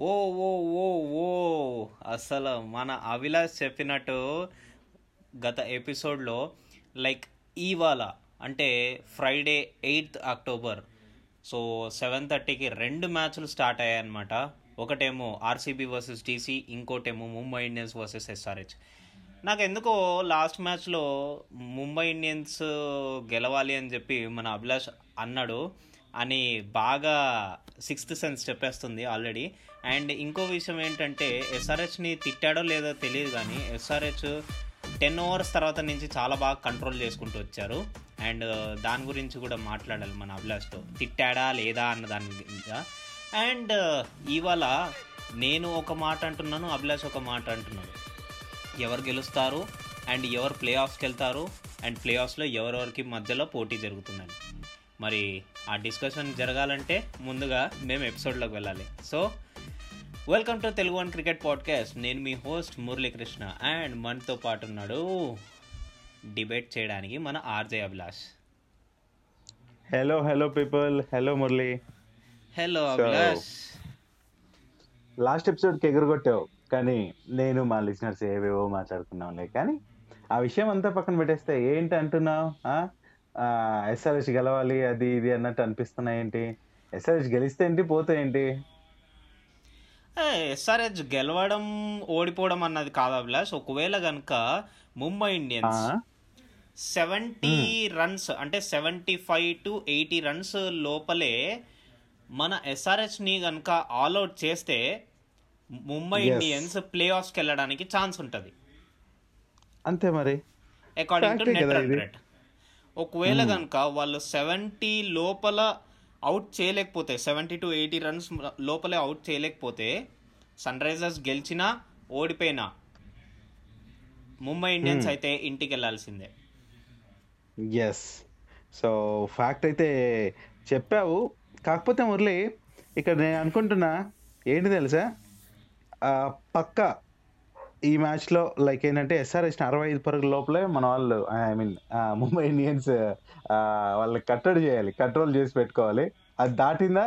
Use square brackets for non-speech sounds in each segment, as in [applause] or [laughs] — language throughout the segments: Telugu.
ఓ ఓ ఓ ఓ. అసలు మన అభిలాష్ చెప్పినట్టు గత ఎపిసోడ్లో లైక్ ఇవాళ అంటే Friday eighth October. So seven థర్టీకి రెండు మ్యాచ్లు స్టార్ట్ అయ్యాయన్నమాట. ఒకటేమో ఆర్సీబీ వర్సెస్ డీసీ ఇంకోటేమో ముంబై ఇండియన్స్ వర్సెస్ ఎస్ఆర్హెచ్. నాకు ఎందుకో లాస్ట్ మ్యాచ్లో ముంబై ఇండియన్స్ గెలవాలి అని చెప్పి మన అభిలాష్ అన్నాడు. అని బాగా సిక్స్త్ సెన్స్ చెప్పేస్తుంది ఆల్రెడీ. అండ్ ఇంకో విషయం ఏంటంటే ఎస్ఆర్హెచ్ని తిట్టాడో లేదో తెలియదు కానీ ఎస్ఆర్హెచ్ టెన్ ఓవర్స్ తర్వాత నుంచి చాలా బాగా కంట్రోల్ చేసుకుంటూ వచ్చారు. అండ్ uh, దాని గురించి కూడా మాట్లాడాలి మన అభిలాష్తో. తిట్టాడా లేదా అన్న దాని మీద. అండ్ uh, ఇవాళ నేను ఒక మాట అంటున్నాను అభిలాష్ ఒక మాట అంటున్నాడు. ఎవరు గెలుస్తారు? అండ్ ఎవరు ప్లే ఆఫ్స్కి వెళ్తారు? అండ్ ప్లే ఆఫ్స్లో ఎవరెవరికి మధ్యలో పోటీ జరుగుతుందని. మరి ఆ డిస్కషన్ జరగాలంటే ముందుగా మేము ఎపిసోడ్లోకి వెళ్ళాలి. So welcome to Telugu one cricket podcast నేను మీ హోస్ట్ మురళీకృష్ణ అండ్ మనతో పాటు ఉన్నాడు డిబేట్ చేయడానికి మన RJ Abhilash hello hello people hello Murali. Hello Abhilash last ఎపిసోడ్కి ఎగురగొట్టావు కానీ నేను మా లిసినర్స్ ఏవేవో మాట్లాడుకున్నాంలే కానీ ఆ విషయం అంతా పక్కన పెట్టేస్తే ఏంటి అంటున్నావు ఎస్ఆర్హెచ్ గెలవాలి అది ఇది అన్నట్టు అనిపిస్తున్నాయి ఏంటి? ఎస్ఆర్హెచ్ గెలిస్తే ఏంటి పోతే ఏంటి? ఎస్ఆర్హెచ్ గెలవడం ఓడిపోవడం అన్నది కాదు అభిలాష్ ఒకవేళ కనుక ముంబై ఇండియన్స్ సెవెంటీ రన్స్ అంటే seventy five to eighty runs లోపలే మన ఎస్ఆర్హెచ్ని కనుక ఆల్అౌట్ చేస్తే ముంబై. ఇండియన్స్ ప్లే ఆఫ్స్కి వెళ్ళడానికి ఛాన్స్ ఉంటుంది. అంతే మరి. అకార్డింగ్ టు నెట్ ఒకవేళ కనుక వాళ్ళు సెవెంటీ లోపల అవుట్ చేయలేకపోతే సెవెంటీ టు ఎయిటీ రన్స్ లోపలే అవుట్ చేయలేకపోతే సన్ రైజర్స్ గెలిచినా ఓడిపోయినా ముంబై ఇండియన్స్ అయితే ఇంటికి వెళ్ళాల్సిందే ఎస్ సో ఫ్యాక్ట్ అయితే చెప్పావు. కాకపోతే మురళి ఇక్కడ నేను అనుకుంటున్నా ఏంటి తెలుసా? పక్క ఈ మ్యాచ్లో లైక్ ఏంటంటే ఎస్ఆర్ ఎస్ఆర్ఎస్ అరవై ఐదు పరుగుల లోపలే మన వాళ్ళు ఐ మీన్ ముంబై ఇండియన్స్ వాళ్ళకి కట్టడి చేయాలి కంట్రోల్ చేసి పెట్టుకోవాలి. అది దాటిందా?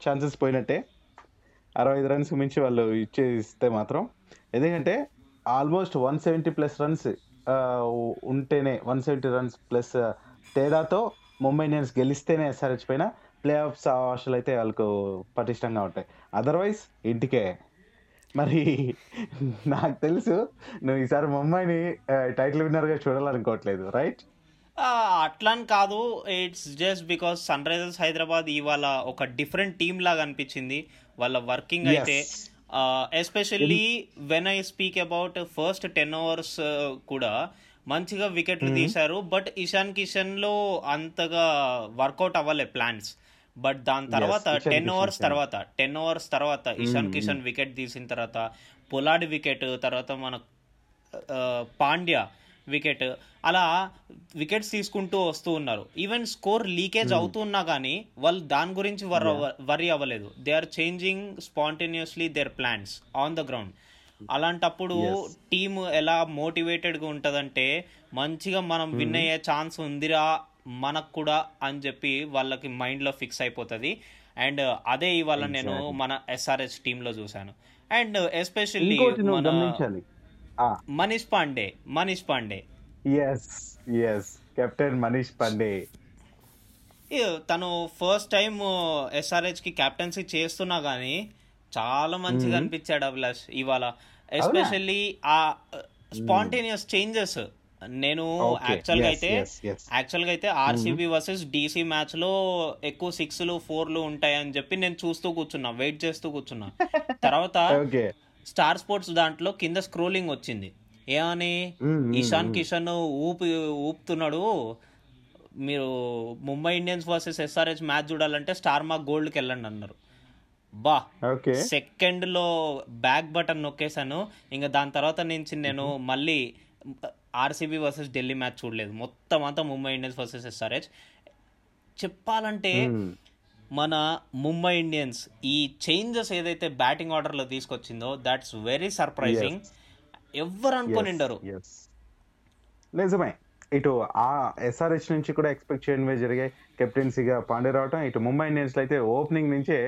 ఛాన్సెస్ పోయినట్టే. అరవై ఐదు రన్స్ మించి వాళ్ళు ఇచ్చేస్తే మాత్రం. ఎందుకంటే almost one seventy plus runs ఉంటేనే వన్ సెవెంటీ రన్స్ ప్లస్ తేడాతో ముంబై ఇండియన్స్ గెలిస్తేనే ఎస్ఆర్హెచ్ పైన ప్లే ఆఫ్స్ ఆశలు అయితే వాళ్ళకు పటిష్టంగా ఉంటాయి. అదర్వైజ్ ఇంటికే. మరి నాకు తెలుసు నువ్వు ఈసారి ముంబైని టైటిల్ విన్నర్గా చూడాలనుకోవట్లేదు రైట్ ఆ, అట్లా అని కాదు. It's just because Sunrisers Hyderabad ఇవాళ ఒక డిఫరెంట్ టీమ్ లాగా అనిపించింది. వాళ్ళ వర్కింగ్ అయితే especially when I speak about first ten overs కూడా మంచిగా వికెట్లు తీశారు. బట్ ఇషాన్ కిషన్లో అంతగా వర్కౌట్ అవ్వలే ప్లాన్స్ బట్ దాని తర్వాత టెన్ yeah. తర్వాత టెన్ అవర్స్ తర్వాత ఇషాన్ కిషన్ వికెట్ తీసిన తర్వాత పొలాడి వికెట్ తర్వాత మన పాండ్యా వికెట్ అలా వికెట్స్ తీసుకుంటూ వస్తూ ఉన్నారు. ఈవెన్ స్కోర్ లీకేజ్ అవుతున్నా కానీ వాళ్ళు దాని గురించి వర్ వరీ అవ్వలేదు. They are changing spontaneously their plans on the ground అలాంటప్పుడు టీమ్ ఎలా మోటివేటెడ్గా ఉంటుందంటే మంచిగా మనం విన్ అయ్యే ఛాన్స్ ఉందిరా మనకు కూడా అని చెప్పి వాళ్ళకి మైండ్లో ఫిక్స్ అయిపోతుంది. అండ్ అదే ఇవాళ నేను మన ఎస్ఆర్హెచ్ టీంలో చూశాను. అండ్ ఎస్పెషల్లీ మన Manish Pandey Manish Pandey. Yes yes captain Manish Pandey. తను ఫస్ట్ టైం ఎస్ఆర్హెచ్కి కెప్టెన్సీ చేస్తున్నా గానీ చాలా మంచిగా అనిపించాడు అభిలాష్ ఇవాళ. ఎస్పెషల్లీ ఆ స్పాంటేనియస్ చేంజెస్. నేను. యాక్చువల్గా అయితే. యాక్చువల్గా అయితే ఆర్సీబీ వర్సెస్ డీసీ మ్యాచ్లో ఎక్కువ సిక్స్లు ఫోర్లు ఉంటాయని చెప్పి నేను చూస్తూ కూర్చున్నా వెయిట్ చేస్తూ కూర్చున్నా. [laughs] తర్వాత స్టార్ స్పోర్ట్స్ దాంట్లో కింద స్క్రోలింగ్ వచ్చింది. ఏమని ఇషాన్ కిషన్ ఊపి ఊపుతున్నాడు. మీరు Mumbai Indians versus SRH match చూడాలంటే స్టార్ మార్క్ గోల్డ్కి వెళ్ళండి అన్నారు. బా. సెకండ్లో బ్యాక్ బటన్ నొక్కేశాను. ఇంకా దాని తర్వాత నుంచి నేను మళ్ళీ ఆర్సీబీ వర్సెస్ ఢిల్లీ మ్యాచ్ చూడలేదు. మొత్తం అంతా ముంబై ఇండియన్స్ వర్సెస్ ఎస్ఆర్హెచ్. చెప్పాలంటే మన ముంబై ఇండియన్స్ ఈ చేంజెస్ ఏదైతే బ్యాటింగ్ ఆర్డర్లో తీసుకొచ్చిందో దాట్స్ వెరీ సర్ప్రైజింగ్ ఎవ్వరు అనుకోనిండరు నిజమే. ఇటు ఆ ఎస్ఆర్హెచ్ నుంచి కూడా ఎక్స్పెక్ట్ చేయడమే జరిగాయి. కెప్టెన్సీగా పాండే రావటం ఇటు ముంబై ఇండియన్స్ అయితే ఓపెనింగ్ నుంచే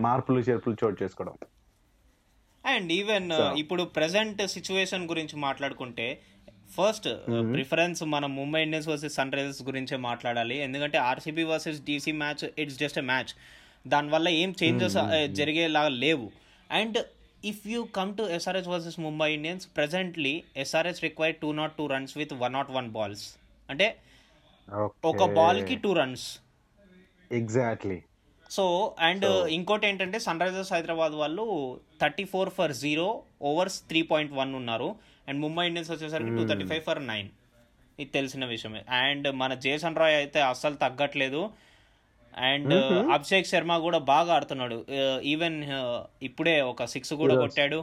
మార్పులు చేర్పులు చోటు చేసుకోవడం. And even. ఇప్పుడు ప్రెసెంట్ సిచ్యువేషన్ గురించి మాట్లాడుకుంటే ఫస్ట్ ప్రిఫరెన్స్ మన Mumbai Indians versus Sunrisers గురించే మాట్లాడాలి. ఎందుకంటే RCB versus DC match it's just a match దానివల్ల ఏం చేంజెస్ జరిగేలాగా లేవు. And if you come to SRH versus Mumbai Indians presently SRH require two not two runs with one not one balls అంటే ఒక బాల్కి two runs exactly so and ఇంకోటి ఏంటంటే సన్ రైజర్స్ హైదరాబాద్ వాళ్ళు thirty four for zero overs three point one ఉన్నారు. అండ్ ముంబై ఇండియన్స్ వచ్చేసరికి two thirty five for nine ఇది తెలిసిన విషయమే. అండ్ మన జేసన్ రాయ్ అయితే అస్సలు తగ్గట్లేదు. అండ్ అభిషేక్ శర్మ కూడా బాగా ఆడుతున్నాడు. ఈవెన్ ఇప్పుడే ఒక సిక్స్ కూడా కొట్టాడు.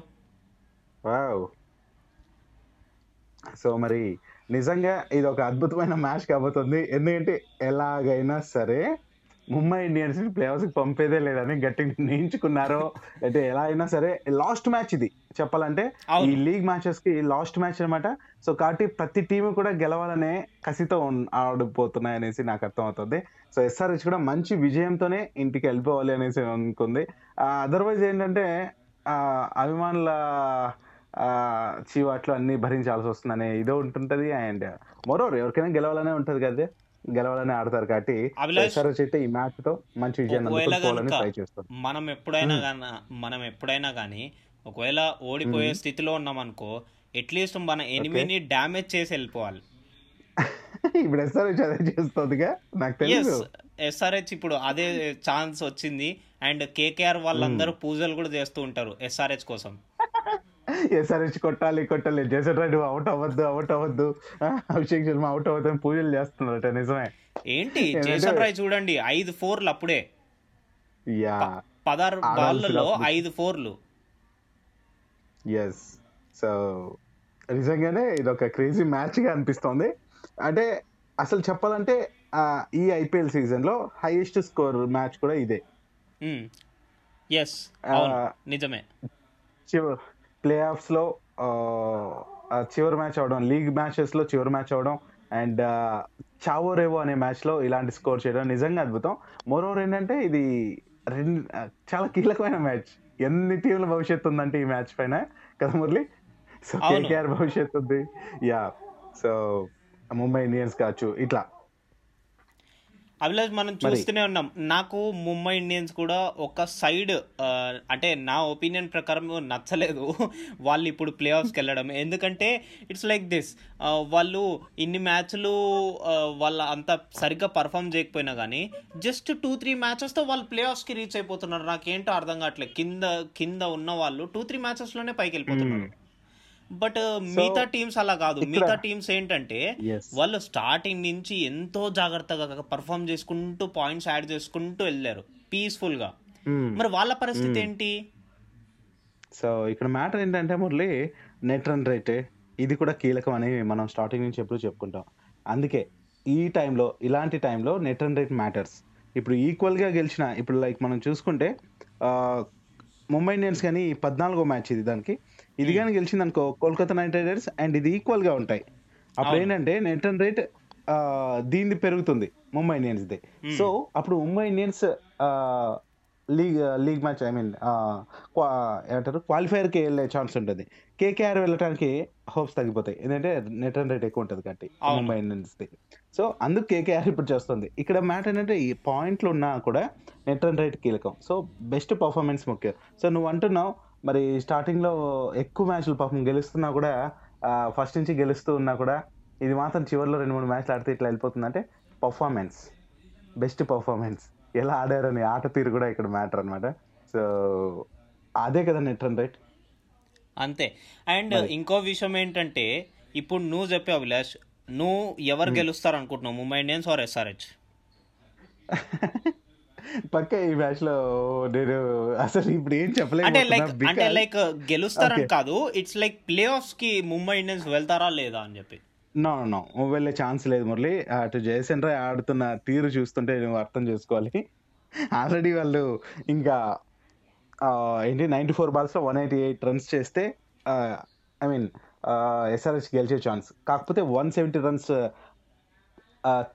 సో మరి నిజంగా ఇది ఒక అద్భుతమైన మ్యాచ్ కాబోతుంది. ఎందుకంటే ఎలాగైనా సరే ముంబై ఇండియన్స్ ప్లే ఆఫ్స్ పంపేదే లేదని గట్టిగా నిర్ణయించుకున్నారో అంటే ఎలా అయినా సరే లాస్ట్ మ్యాచ్ ఇది. చెప్పాలంటే ఈ. లీగ్ మ్యాచెస్కి లాస్ట్ మ్యాచ్ అన్నమాట. సో కాబట్టి ప్రతి టీం కూడా గెలవాలనే కసితో ఆడిపోతున్నాయి అనేసి నాకు అర్థమవుతుంది. సో ఎస్ఆర్హెచ్ కూడా మంచి విజయంతోనే ఇంటికి వెళ్ళిపోవాలి అనేసి అనుకుంది. అదర్వైజ్ ఏంటంటే ఆ, అభిమానుల ఆ, చీవాట్లు అన్ని భరించాల్సి వస్తుందనే ఇదో ఉంటుంటది. అండ్ మరోవర్ ఎవరికైనా గెలవాలనే ఉంటది కదా. గెలవాలని ఆడతారు కాబట్టి ఈ మ్యాచ్తో మంచి విజయాన్ని ట్రై చేస్తారు మనం ఎప్పుడైనా గాన మనం ఎప్పుడైనా కానీ ఒకవేళ ఓడిపోయే స్థితిలో ఉన్నామనుకో అట్లీస్ట్ మన ఎనిమిని డ్యామేజ్ చేసి వెళ్ళిపోవాలి. [laughs] ఇప్పుడు ఎస్ఆర్హెచ్ అదే చేస్తుందిగా? నాకు తెలుసు ఎస్ఆర్హెచ్ ఇప్పుడు అదే ఛాన్స్ వచ్చింది. అండ్ కేకేఆర్ వాళ్ళందరూ పూజలు కూడా చేస్తూ ఉంటారు ఎస్ఆర్హెచ్ కోసం. ఎస్ఆర్హెచ్ కొట్టాలి కొట్టాలి. జేసన్ రెడ్డి అవుట్ అవ్వద్దు అవుట్ అవ్వద్దు. అభిషేక్ శర్మ అవుట్ అవ్వద్దు అని పూజలు చేస్తున్నారట నిజమే. ఏంటి? జేసన్ రాయ్ చూడండి ఐదు ఫోర్లు అప్పుడే. యా. పదహారు బాల్లలో. ఐదు ఫోర్లు. ఎస్ సో నిజంగానే ఇది ఒక క్రేజీ మ్యాచ్గా అనిపిస్తోంది. అంటే అసలు చెప్పాలంటే ఈ ఐపీఎల్ సీజన్లో హైయెస్ట్ స్కోర్ మ్యాచ్ కూడా ఇదే. ఎస్ నిజమే. ప్లే ఆఫ్స్లో ఆ, ఆ చివరి మ్యాచ్ అవడం లీగ్ మ్యాచెస్లో చివరి మ్యాచ్ అవడం అండ్ చావో రేవో అనే మ్యాచ్లో ఇలాంటి స్కోర్ చేయడం నిజంగా అద్భుతం. మోరోవర్ ఏంటంటే ఇది రెండు చాలా కీలకమైన మ్యాచ్. ఎన్ని టీంల భవిష్యత్తు ఉందంటే ఈ మ్యాచ్ పైన? కదా మురళి? సో. కేకేఆర్ భవిష్యత్తు ఉంది. యా. సో ముంబై ఇండియన్స్ కావచ్చు ఇట్లా. అభిలాష్ మనం చూస్తూనే ఉన్నాం. నాకు ముంబై ఇండియన్స్ కూడా ఒక సైడ్ అంటే నా ఒపీనియన్ ప్రకారం నచ్చలేదు. [laughs] వాళ్ళు ఇప్పుడు ప్లే ఆఫ్స్కి వెళ్ళడం. ఎందుకంటే ఇట్స్ లైక్ దిస్ వాళ్ళు ఇన్ని మ్యాచ్లు వాళ్ళ అంత సరిగ్గా పర్ఫామ్ చేయకపోయినా కానీ జస్ట్ టూ త్రీ మ్యాచెస్తో వాళ్ళు ప్లే ఆఫ్స్కి రీచ్ అయిపోతున్నారు. నాకేంటో అర్థం కావట్లేదు. కింద కింద ఉన్న వాళ్ళు టూ త్రీ మ్యాచెస్లోనే పైకి వెళ్ళిపోతున్నారు. బట్ మిగతా టీమ్స్ అలా కాదు. మిగతా టీమ్స్ ఏంటంటే. వాళ్ళు స్టార్టింగ్ నుంచి ఎంతో జాగ్రత్తగా పర్ఫామ్ చేసుకుంటూ పాయింట్స్ యాడ్ చేసుకుంటూ వెళ్ళారు. పీస్ఫుల్గా Hmm. మరి వాళ్ళ పరిస్థితి ఏంటి? సో ఇక్కడ మ్యాటర్ ఏంటంటే మురళి నెట్ రన్ రేట్ ఇది కూడా కీలకం అని మనం స్టార్టింగ్ నుంచి ఎప్పుడు చెప్పుకుంటాం. అందుకే ఈ టైంలో ఇలాంటి టైంలో నెట్ రన్ రేట్ మ్యాటర్స్ ఇప్పుడు ఈక్వల్గా గెలిచిన ఇప్పుడు లైక్ మనం చూసుకుంటే ముంబై ఇండియన్స్ కానీ పద్నాలుగో మ్యాచ్ ఇది దానికి. ఇది కానీ గెలిచింది అనుకో కోల్కతా నైట్ రైడర్స్ అండ్ ఇది ఈక్వల్గా ఉంటాయి. అప్పుడు. ఏంటంటే నెట్ రన్ రేట్ దీనిది పెరుగుతుంది ముంబై ఇండియన్స్ది సో అప్పుడు Mumbai Indians league league match I mean ఏమంటారు క్వాలిఫైయర్కి వెళ్ళే ఛాన్స్ ఉంటుంది. కేకేఆర్ వెళ్ళడానికి హోప్స్ తగ్గిపోతాయి. ఎందుకంటే నెట్ రన్ రేట్ ఎక్కువ ఉంటుంది కాబట్టి. ముంబై ఇండియన్స్ది సో అందుకు కేకేఆర్ ఇప్పుడు చేస్తుంది. ఇక్కడ మ్యాటర్ ఏంటంటే ఈ పాయింట్లు ఉన్నా కూడా నెట్ రన్ రేట్ కీలకం. సో బెస్ట్ పర్ఫార్మెన్స్ ముఖ్యం. సో నువ్వు అంటున్నావు మరి స్టార్టింగ్లో ఎక్కువ మ్యాచ్లు పాపం గెలుస్తున్నా కూడా ఫస్ట్ నుంచి గెలుస్తూ ఉన్నా కూడా ఇది మాత్రం చివరిలో రెండు మూడు మ్యాచ్లు ఆడితే ఇట్లా వెళ్ళిపోతుందంటే పర్ఫార్మెన్స్ బెస్ట్ పర్ఫార్మెన్స్ ఎలా ఆడారని ఆట తీరు కూడా ఇక్కడ మ్యాటర్ అన్నమాట. సో అదే కదా నెట్ రన్ రైట్ అంతే. అండ్ ఇంకో విషయం ఏంటంటే ఇప్పుడు నువ్వు చెప్పే అభిలాష్ నువ్వు ఎవరు గెలుస్తారు అనుకుంటున్నావు? ముంబై ఇండియన్స్ ఆర్ ఎస్ఆర్హెచ్ [laughs] పక్క ఈ మ్యాచ్లో నేను అసలు ఇప్పుడు ఏం అంటే లైక్ అంటే లైక్ గెలుస్తారని. కాదు ఇట్స్ లైక్ ప్లే ఆఫ్స్కి ముంబై ఇండియన్స్ వెళ్తారా లేదా అని చెప్పి. నో నో వెళ్ళే ఛాన్స్ లేదు మురళి. అటు జయసేన్ రాయ్ ఆడుతున్న తీరు చూస్తుంటే నువ్వు అర్థం చేసుకోవాలి. ఆల్రెడీ వాళ్ళు ఇంకా ఏంటి నైంటీ ఫోర్ బాల్స్లో వన్ ఎయిటీ ఎయిట్ రన్స్ చేస్తే ఐ మీన్ ఎస్ఆర్హెచ్ గెలిచే ఛాన్స్ కాకపోతే వన్ సెవెంటీ రన్స్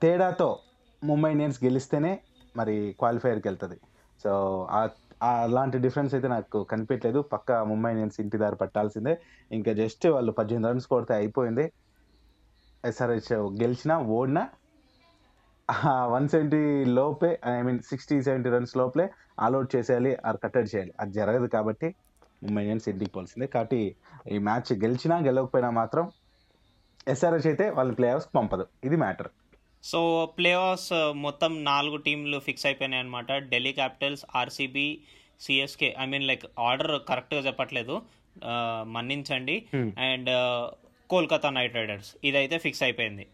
తేడాతో ముంబై ఇండియన్స్ గెలిస్తేనే మరి క్వాలిఫైయర్కి వెళ్తుంది సో అలాంటి డిఫరెన్స్ అయితే నాకు కనిపించలేదు పక్క ముంబై ఇండియన్స్ ఇంటి దారి పట్టాల్సిందే. ఇంకా జస్ట్ వాళ్ళు పద్దెనిమిది రన్స్ కొడితే అయిపోయింది. ఎస్ఆర్హెచ్ గెలిచినా ఓడినా వన్ సెవెంటీ లోపే I mean sixty seventy runs లోపలే ఆల్అౌట్ చేసేయాలి ఆర్ కట్టడి చేయాలి. అది జరగదు కాబట్టి ముంబై ఇండియన్స్ ఇంటికి పోల్సిందే కాబట్టి ఈ మ్యాచ్ గెలిచినా గెలవకపోయినా మాత్రం ఎస్ఆర్హెచ్ అయితే వాళ్ళని ప్లే ఆఫ్స్కి పంపదు. ఇది మ్యాటర్ సో ప్లే ఆఫ్స్ మొత్తం నాలుగు టీంలు ఫిక్స్ అయిపోయినాయి అనమాట Delhi Capitals RCB CSK. I mean like order కరెక్ట్గా చెప్పట్లేదు. మన్నించండి. And Kolkata Knight Riders. ఇదైతే ఫిక్స్ అయిపోయింది.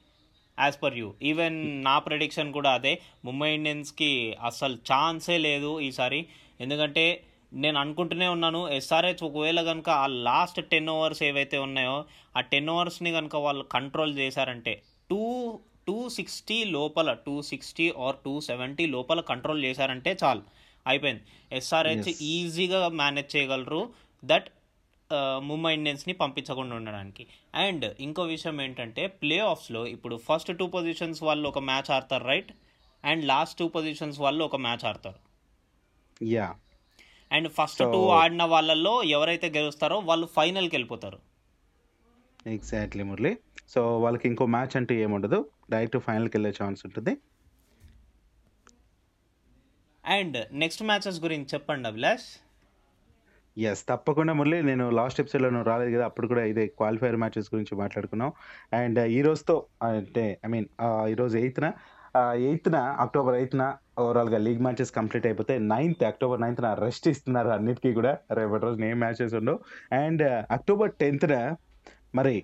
As per you. ఈవెన్ నా ప్రెడిక్షన్ కూడా అదే. ముంబై ఇండియన్స్కి అసలు ఛాన్సే లేదు ఈసారి. ఎందుకంటే నేను అనుకుంటూనే ఉన్నాను ఎస్ఆర్హెచ్ ఒకవేళ కనుక ఆ లాస్ట్ టెన్ ఓవర్స్ ఏవైతే ఉన్నాయో ఆ టెన్ ఓవర్స్ని కనుక వాళ్ళు కంట్రోల్ చేశారంటే టూ టూ సిక్స్టీ లోపల two sixty or two seventy లోపల కంట్రోల్ చేశారంటే చాలు. అయిపోయింది. ఎస్ఆర్హెచ్. ఈజీగా మేనేజ్ చేయగలరు. దట్ ముంబై ఇండియన్స్ని పంపించకుండా ఉండడానికి. అండ్ ఇంకో విషయం ఏంటంటే ప్లే ఆఫ్స్లో ఇప్పుడు ఫస్ట్ టూ పొజిషన్స్ వాళ్ళు ఒక మ్యాచ్ ఆడతారు right and last two positions వాళ్ళు ఒక మ్యాచ్ ఆడతారు. యా అండ్ ఫస్ట్ టూ ఆడిన వాళ్ళల్లో ఎవరైతే గెలుస్తారో వాళ్ళు ఫైనల్కి వెళ్ళిపోతారు. ఎగ్జాక్ట్లీ మురళి సో వాళ్ళకి ఇంకో మ్యాచ్ అంటూ ఏముండదు. డైరెక్ట్ ఫైనల్కి వెళ్ళే ఛాన్స్ ఉంటుంది. అండ్ నెక్స్ట్ మ్యాచెస్ గురించి చెప్పండి అభిలాష్. ఎస్ తప్పకుండా మురళి నేను లాస్ట్ ఎపిసోడ్లో నువ్వు రాలేదు కదా అప్పుడు కూడా ఇదే క్వాలిఫైర్ మ్యాచెస్ గురించి మాట్లాడుకున్నాం అండ్ ఈ రోజుతో అంటే ఐ మీన్ ఈరోజు ఎయిత్న ఎయిత్న అక్టోబర్ ఎయిత్న ఓవరాల్గా లీగ్ మ్యాచెస్ కంప్లీట్ అయిపోతే నైన్త్ అక్టోబర్ నైన్త్న రెస్ట్ ఇస్తున్నారు అన్నిటికీ కూడా. రేపటి రోజు ఏం మ్యాచెస్ ఉండవు. అండ్ అక్టోబర్ టెన్త్న మరి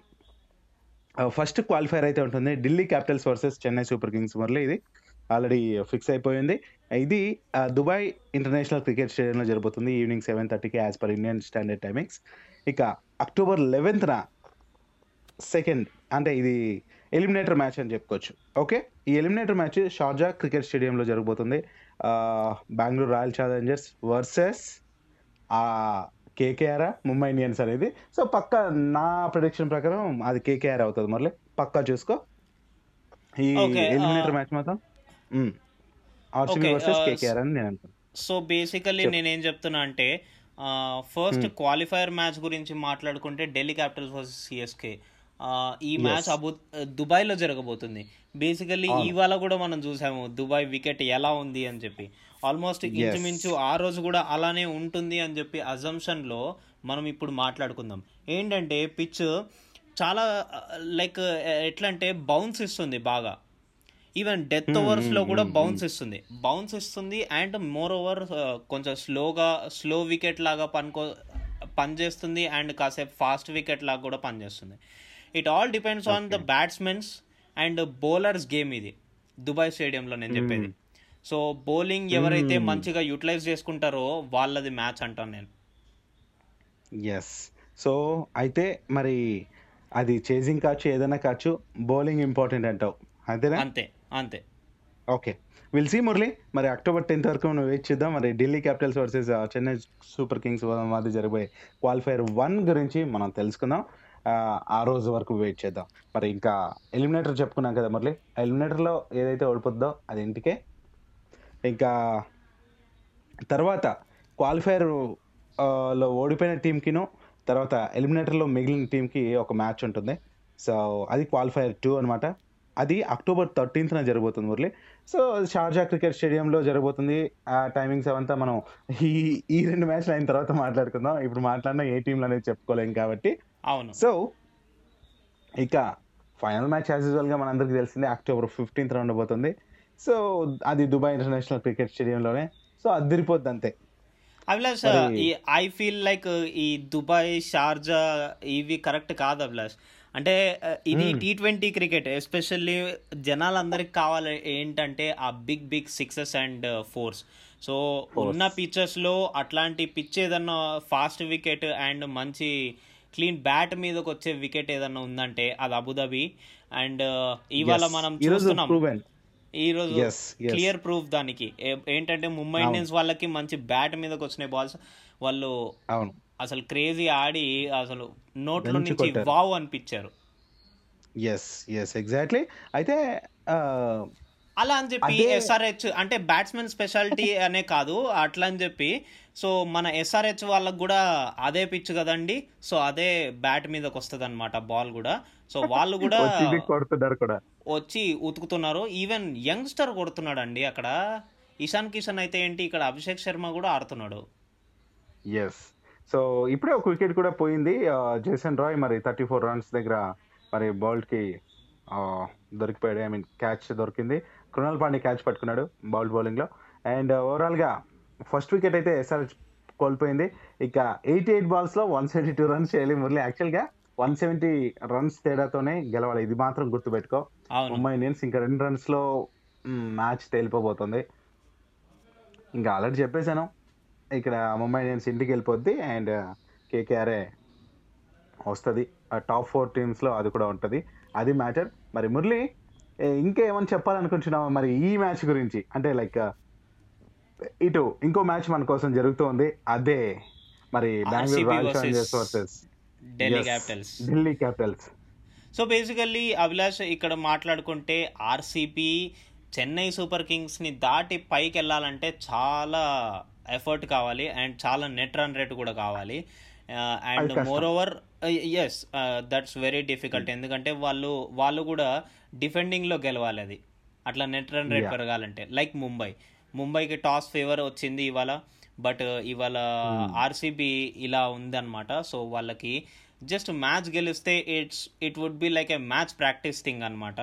ఫస్ట్ క్వాలిఫైర్ అయితే ఉంటుంది. Delhi Capitals versus Chennai Super Kings Murali ఇది ఆల్రెడీ ఫిక్స్ అయిపోయింది. ఇది దుబాయ్ ఇంటర్నేషనల్ క్రికెట్ స్టేడియంలో జరుగుతుంది ఈవినింగ్ సెవెన్ థర్టీకి as per Indian standard timings. ఇక అక్టోబర్ లెవెన్త్న సెకండ్ అంటే ఇది ఎలిమినేటర్ మ్యాచ్ అని చెప్పుకోవచ్చు. ఓకే? ఈ ఎలిమినేటర్ మ్యాచ్ షార్జా క్రికెట్ స్టేడియంలో జరగబోతుంది. Bengaluru Royal Challengers versus KKR Mumbai Indians అనేది. సో పక్క నా ప్రొడిక్షన్ ప్రకారం అది కేకేఆర్ అవుతుంది మళ్ళీ. పక్కా చూసుకో. ఈ ఎలిమినేటర్ మ్యాచ్ మాత్రం ఆర్సీబీ Okay, వర్సెస్ కేకేఆర్ అని నేను సో బేసికలీ చెప్పు. నేనేం చెప్తున్నా అంటే ఫస్ట్ క్వాలిఫైర్ మ్యాచ్ గురించి మాట్లాడుకుంటే ఢిల్లీ క్యాపిటల్స్ వర్సెస్ సిఎస్కే. ఈ మ్యాచ్. అబు దుబాయ్లో జరగబోతుంది. బేసికలీ అవును. ఇవాళ కూడా మనం చూసాము దుబాయ్ వికెట్ ఎలా ఉంది అని చెప్పి. ఆల్మోస్ట్. ఇంచుమించు ఆ రోజు కూడా అలానే ఉంటుంది అని చెప్పి అజంప్షన్లో మనం ఇప్పుడు మాట్లాడుకుందాం. ఏంటంటే పిచ్ చాలా లైక్ ఎట్లా అంటే బౌన్స్ ఇస్తుంది బాగా. ఈవెన్ డెత్ ఓవర్స్లో కూడా బౌన్స్ ఇస్తుంది. బౌన్స్ ఇస్తుంది అండ్ మోర్ ఓవర్ కొంచెం స్లోగా స్లో వికెట్ లాగా పనుకో పనిచేస్తుంది అండ్ కాసేపు ఫాస్ట్ వికెట్ లాగా కూడా పనిచేస్తుంది. It all depends on the batsmens and bowlers game ఇది. దుబాయ్ స్టేడియంలో నేను చెప్పేది. సో బౌలింగ్ ఎవరైతే మంచిగా యూటిలైజ్ చేసుకుంటారో వాళ్ళది మ్యాచ్ అంటాను నేను. ఎస్ సో అయితే మరి అది చేజింగ్ కావచ్చు ఏదైనా కావచ్చు బౌలింగ్ ఇంపార్టెంట్ అంటావు. అంతేనా? అంతే అంతే. Okay will see Murali. మరి అక్టోబర్ టెన్త్ వరకు మనం వెయిట్ చేద్దాం. మరి Delhi Capitals versus Chennai Super Kings మధ్య జరిగే క్వాలిఫైర్ వన్ గురించి మనం తెలుసుకుందాం. ఆ, రోజు వరకు వెయిట్ చేద్దాం. మరి ఇంకా ఎలిమినేటర్ చెప్పుకున్నాం కదా మురళి. ఎలిమినేటర్లో ఏదైతే ఓడిపోద్దో అది ఇంటికే. ఇంకా తర్వాత క్వాలిఫైర్లో ఓడిపోయిన టీంకిను తర్వాత ఎలిమినేటర్లో మిగిలిన టీంకి ఒక మ్యాచ్ ఉంటుంది. సో అది క్వాలిఫైర్ టూ అనమాట అది అక్టోబర్ థర్టీన్త్న జరగబోతుంది మురళి. సో షార్జా క్రికెట్ స్టేడియంలో జరగబోతుంది. ఆ టైమింగ్స్ అవంతా మనం ఈ ఈ రెండు మ్యాచ్లు అయిన తర్వాత మాట్లాడుకుందాం. ఇప్పుడు మాట్లాడిన ఏ టీంలు అనేది చెప్పుకోలేం కాబట్టి. అవును. సో ఇక ఫైనల్ మ్యాచ్ యాజ్ యూజువల్గా మనందరికీ తెలిసిందే అక్టోబర్ ఫిఫ్టీన్త్ ఉండబోతుంది. సో అది దుబాయ్ ఇంటర్నేషనల్ క్రికెట్ స్టేడియంలోనే సో అదిరిపోద్ది అంతే. అభిలాష్ ఈ ఐ ఫీల్ లైక్ ఈ దుబాయ్ షార్జా ఇవి కరెక్ట్ కాదు అభిలాష్. అంటే uh, ఇది టీ ట్వంటీ క్రికెట్ ఎస్పెషల్లీ జనాలందరికి కావాలి ఏంటంటే ఆ big big sixes and fours so ఉన్న పిక్చర్స్లో అట్లాంటి పిచ్ ఏదన్నా ఫాస్ట్ వికెట్ అండ్ మంచి క్లీన్ బ్యాట్ మీదకి వచ్చే వికెట్ ఏదన్నా ఉందంటే అది అబుదాబి అండ్ ఇవాళ Yes. మనం చూస్తున్నాం. ఈ రోజు. క్లియర్ ప్రూఫ్ దానికి. ఏంటంటే ముంబై ఇండియన్స్ వాళ్ళకి మంచి బ్యాట్ మీదకి వచ్చినాయి బాల్స్ వాళ్ళు అవును. అసలు క్రేజీ ఆడి అసలు నోట్లో నుంచి. వావ్ అనిపించారు. ఎస్ ఎస్ ఎగ్జాక్ట్లీ అయితే అలా అని చెప్పి ఎస్ఆర్హెచ్ అంటే బ్యాట్స్మెన్ స్పెషాలిటీ [laughs] అనే కాదు అట్లా అని చెప్పి. సో మన ఎస్ఆర్హెచ్ వాళ్ళకు కూడా అదే పిచ్ కదండి. సో అదే బ్యాట్ మీదకి వస్తుంది అనమాట బాల్ కూడా. సో వాళ్ళు [laughs] కూడా వచ్చి ఉతుకుతున్నారు. ఈవెన్ యంగ్స్టర్ కొడుతున్నాడు అండి అక్కడ. ఇషాన్ కిషన్ అయితే ఏంటి ఇక్కడ అభిషేక్ శర్మ కూడా ఆడుతున్నాడు. ఎస్ సో ఇప్పుడే ఒక వికెట్ కూడా పోయింది. జేసన్ రాయ్ మరి థర్టీ ఫోర్ రన్స్ దగ్గర మరి బౌల్ట్కి దొరికిపోయాడు. ఐ మీన్ క్యాచ్ దొరికింది. కృణాల్ పాండే క్యాచ్ పట్టుకున్నాడు బౌల్ట్ బౌలింగ్లో. అండ్ ఓవరాల్గా ఫస్ట్ వికెట్ అయితే ఎస్ఆర్హెచ్ కోల్పోయింది. ఇక ఎయిటీ ఎయిట్ బాల్స్లో వన్ సెవెంటీ టూ రన్స్ చేయాలి మురళి. యాక్చువల్గా వన్ సెవెంటీ రన్స్ తేడాతోనే గెలవాలి. ఇది మాత్రం గుర్తుపెట్టుకో. ముంబై ఇండియన్స్ ఇంకా రెండు రన్స్లో మ్యాచ్ తేలిపోబోతుంది. ఇంకా ఆల్రెడీ చెప్పేశాను. ఇక్కడ ముంబై ఇండియన్స్ ఇంటికి వెళ్ళిపోద్ది అండ్ కేకేఆర్ఏ వస్తుంది. ఆ టాప్ ఫోర్ టీమ్స్లో అది కూడా ఉంటుంది. అది మ్యాటర్ మరి మురళి ఏ, ఇంకా ఏమని చెప్పాలనుకుంటున్నావా మరి ఈ మ్యాచ్ గురించి? అంటే లైక్ ఇటు ఇంకో మ్యాచ్ మన కోసం జరుగుతోంది అదే మరి Bengaluru Royal Challengers versus. Delhi Capitals. Delhi Capitals. So basically Abhilash ఇక్కడ మాట్లాడుకుంటే ఆర్సీబీ చెన్నై సూపర్ కింగ్స్ని దాటి పైకి వెళ్ళాలంటే చాలా ఎఫర్ట్ కావాలి అండ్ చాలా నెట్ రన్ రేట్ కూడా కావాలి. And. Moreover yes that's very difficult ఎందుకంటే వాళ్ళు వాళ్ళు కూడా డిఫెండింగ్లో గెలవాలి అది. అట్లా నెట్ రన్ రేట్. పెరగాలంటే. లైక్ ముంబై ముంబైకి టాస్ ఫేవర్ వచ్చింది ఇవాళ. బట్ ఇవాళ ఆర్సీబీ ఇలా ఉందన్నమాట. సో వాళ్ళకి జస్ట్ మ్యాచ్ గెలిస్తే it's it would be like a match practice thing అనమాట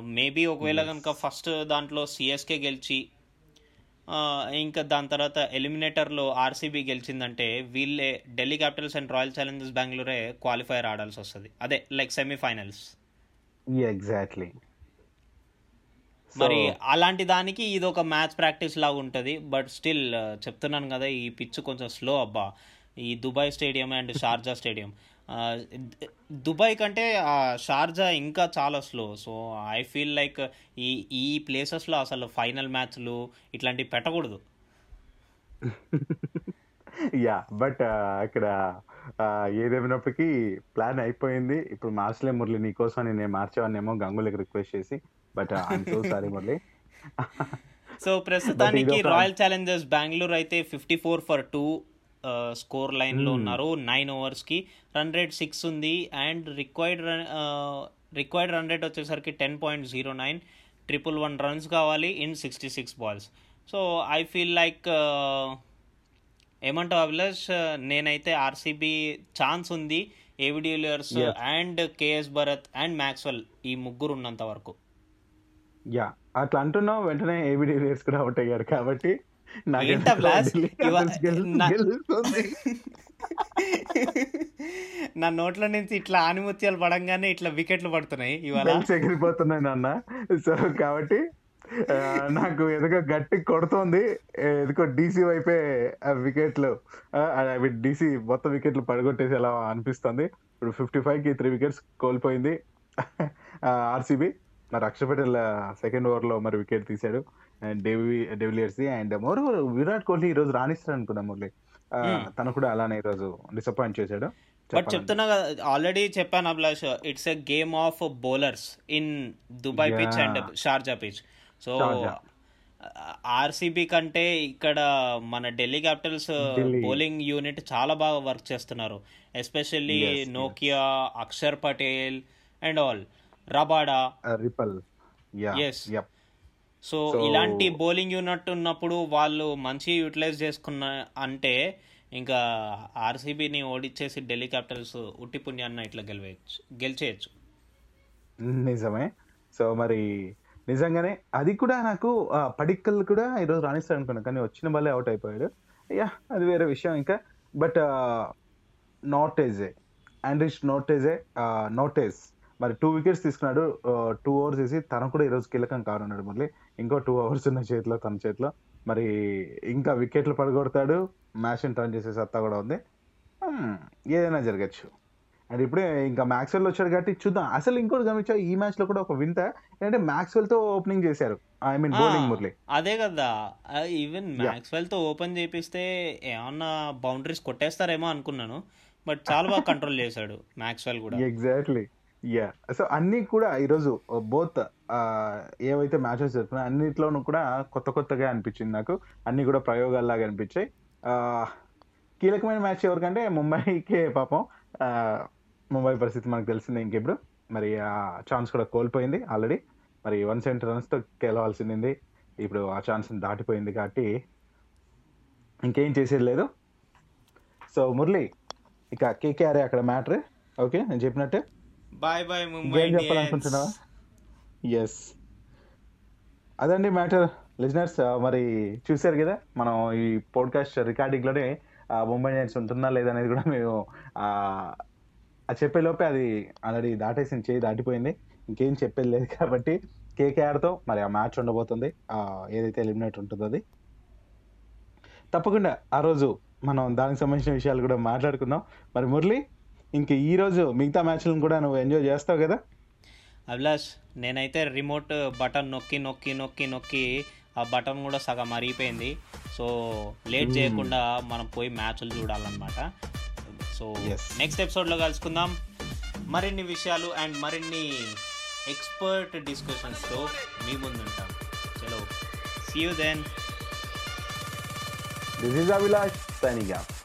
మేబీ ఒకవేళ కనుక ఫస్ట్ దాంట్లో సిఎస్కే గెలిచి ఇంకా దాని తర్వాత ఎలిమినేటర్లో ఆర్సీబీ గెలిచిందంటే వీళ్ళే Delhi Capitals and Royal Challengers బెంగళూరే qualifier ఆడాల్సి వస్తుంది. అదే లైక్ సెమీఫైనల్స్ ఎగ్జాక్ట్లీ మరి అలాంటి దానికి ఇది ఒక మ్యాచ్ ప్రాక్టీస్ లాగా ఉంటుంది. బట్ స్టిల్ చెప్తున్నాను కదా ఈ పిచ్ కొంచెం స్లో అబ్బా. ఈ Dubai stadium and Sharjah stadium. Dubai కంటే షార్జా ఇంకా చాలా slow. So I feel like ఈ ఈ ప్లేసెస్లో అసలు ఫైనల్ మ్యాచ్లు ఇట్లాంటివి పెట్టకూడదు. [laughs] యా బట్ అక్కడ ఏదేమైనప్పటికీ ప్లాన్ అయిపోయింది. ఇప్పుడు మార్చలే మురళి నీకోసం నేను మార్చేవాన్నేమో గంగులకి రిక్వెస్ట్ చేసి. But sorry Murali. [laughs] సో ప్రస్తుతానికి రాయల్ ఛాలెంజర్స్ బెంగళూరు అయితే fifty four for two score లైన్లో ఉన్నారు. నైన్ ఓవర్స్కి రన్ రేట్ సిక్స్ ఉంది. And required run required run rate వచ్చేసరికి ten point zero nine triple one runs కావాలి in sixty six balls so I feel like ఏమంటావు అభిలాష్ నేనైతే ఆర్సీబీ ఛాన్స్ ఉంది. AB de Villiers. And KS Bharat and Maxwell ఈ ముగ్గురు ఉన్నంత వరకు. యా అట్లా అంటున్నావు వెంటనే ఏబిడి రేట్స్ కూడా అవుట్ అయ్యారు కాబట్టి ఏంటి గెలు- నా- నోట్ల నుంచి ఇట్లా ఆనిముత్యాలు పడంగానే ఇట్లా వికెట్లు పడుతున్నాయి ఇవాళ. బెల్స్ ఎగిరిపోతున్నాయి నాన్న. సో కాబట్టి నాకు ఎదుగో గట్టి కొడుతోంది. ఎదుకో డీసీ వైపే వికెట్లు డీసీ మొత్తం వికెట్లు పడగొట్టేసేలా అనిపిస్తుంది. ఇప్పుడు ఫిఫ్టీ ఫైవ్కి త్రీ వికెట్స్ కోల్పోయింది ఆర్సీబీ మరి అక్షర్ పటేల్ సెకండ్ ఓవర్లో మరి వికెట్ తీశాడు. De Villiers and more Virat Kohli ఈ రోజు రాణిస్తాడు అనుకున్నా మురళి తను కూడా అలానే ఈ రోజు డిసప్పాయింట్ చేశాడు బట్. చెప్తున్నా కదా ఆల్రెడీ చెప్పాను Abhilash it's a game of bowlers in Dubai pitch. And Sharjah pitch so. RCB కంటే ఇక్కడ మన ఢిల్లీ క్యాపిటల్స్. బౌలింగ్ యూనిట్ చాలా బాగా వర్క్ చేస్తున్నారు especially. Nokia Axar Patel and all Rabada ripple. Yup so ఇలాంటి బౌలింగ్ యూనిట్ ఉన్నప్పుడు వాళ్ళు మంచి యూటిలైజ్ చేసుకున్న అంటే ఇంకా ఆర్సీబీని ఓడిచ్చేసి ఢిల్లీ క్యాపిటల్స్ ఉట్టి పుణ్యాన్న ఇట్లా గెలవేయచ్చు గెలిచేయచ్చు. నిజమే. సో మరి నిజంగానే అది కూడా నాకు పడిక్కల్ కూడా ఈరోజు రాణిస్తాడు అనుకున్నాను కానీ వచ్చిన బాలే అవుట్ అయిపోయాడు. యా అది వేరే విషయం ఇంకా. బట్ నోటేజే ఆండ్రిచ్ నోటేజే నోటేజ్ మరి టూ వికెట్స్ తీసుకున్నాడు టూ ఓవర్స్ వేసి తను కూడా ఈరోజు కీలకం కానున్నాడు మళ్ళీ. ఇంకో టూ అవర్స్ ఉన్న చేతిలో తన చేతిలో. మరి ఇంకా వికెట్లు పడగొడతాడు మ్యాచ్ టర్న్ చేసే సత్తా కూడా ఉంది. Hmm, ఏదైనా జరగచ్చు. అండ్ ఇప్పుడే ఇంకా మ్యాక్స్వెల్ వచ్చాడు కాబట్టి చూద్దాం. అసలు ఇంకోటి గమనించా ఈ మ్యాచ్లో కూడా ఒక వింత. ఏంటంటే మ్యాక్స్వెల్తో ఓపెనింగ్ చేశారు ఐ మీన్ బౌలింగ్ మురళి. అదే కదా. ఈవెన్ మ్యాక్స్వెల్తో ఓపెన్ చేపిస్తే ఏమన్నా బౌండరీస్ కొట్టేస్తారేమో అనుకున్నాను. బట్ చాలా బాగా కంట్రోల్ చేశాడు మ్యాక్స్వెల్ కూడా. ఎగ్జాక్ట్లీ యా సో అన్నీ కూడా ఈరోజు బోత్ uh, uh, ఏవైతే మ్యాచెస్ జరుగుతున్నాయో అన్నిట్లోనూ కూడా కొత్త కొత్తగా అనిపించింది నాకు. అన్ని కూడా ప్రయోగాల్లాగా అనిపించాయి. Uh, కీలకమైన మ్యాచ్ ఎవరికంటే ముంబైకే పాపం. ముంబై పరిస్థితి మనకు తెలిసిందే ఇంకెప్పుడు. మరి ఆ ఛాన్స్ కూడా కోల్పోయింది ఆల్రెడీ మరి వన్ సెవెంటీ రన్స్తో గెలవాల్సింది. ఇప్పుడు ఆ ఛాన్స్ దాటిపోయింది కాబట్టి ఇంకేం చేసేది లేదు. సో మురళి ఇక కేకేఆర్ అక్కడ మ్యాటర్ ఓకే నేను చెప్పినట్టే. బాయ్ బాయ్ ముంబై చెప్పాలనుకుంటున్నావా ఎస్ అదండి మ్యాటర్. లిజనర్స్ మరి చూశారు కదా మనం ఈ పోడ్కాస్ట్ రికార్డింగ్లోనే ముంబై ఇండియన్స్ ఉంటుందా లేదా అనేది కూడా మేము ఆ ఆ చెప్పే లోపే అది ఆల్రెడీ దాటేసిన చేయి దాటిపోయింది. ఇంకేం చెప్పేది లేదు కాబట్టి కేకేఆర్తో మరి ఆ మ్యాచ్ ఉండబోతుంది. ఆ, ఏదైతే ఎలిమినేట్ ఉంటుందో అది. తప్పకుండా ఆ రోజు మనం దానికి సంబంధించిన విషయాలు కూడా మాట్లాడుకుందాం. మరి మురళి ఇంక ఈ రోజు మిగతా మ్యాచ్లను కూడా నువ్వు ఎంజాయ్ చేస్తావు కదా? అభిలాష్ నేనైతే రిమోట్ బటన్ నొక్కి నొక్కి నొక్కి నొక్కి ఆ బటన్ కూడా సగం అరిగిపోయింది సో లేట్ చేయకుండా మనం పోయి మ్యాచ్లు చూడాలన్నమాట. సో. నెక్స్ట్ ఎపిసోడ్లో కలుసుకుందాం. మరిన్ని విషయాలు అండ్ మరిన్ని ఎక్స్పర్ట్ డిస్కషన్స్తో మీ ముందు ఉంటాం. చలో see you then This is Avilash signing off.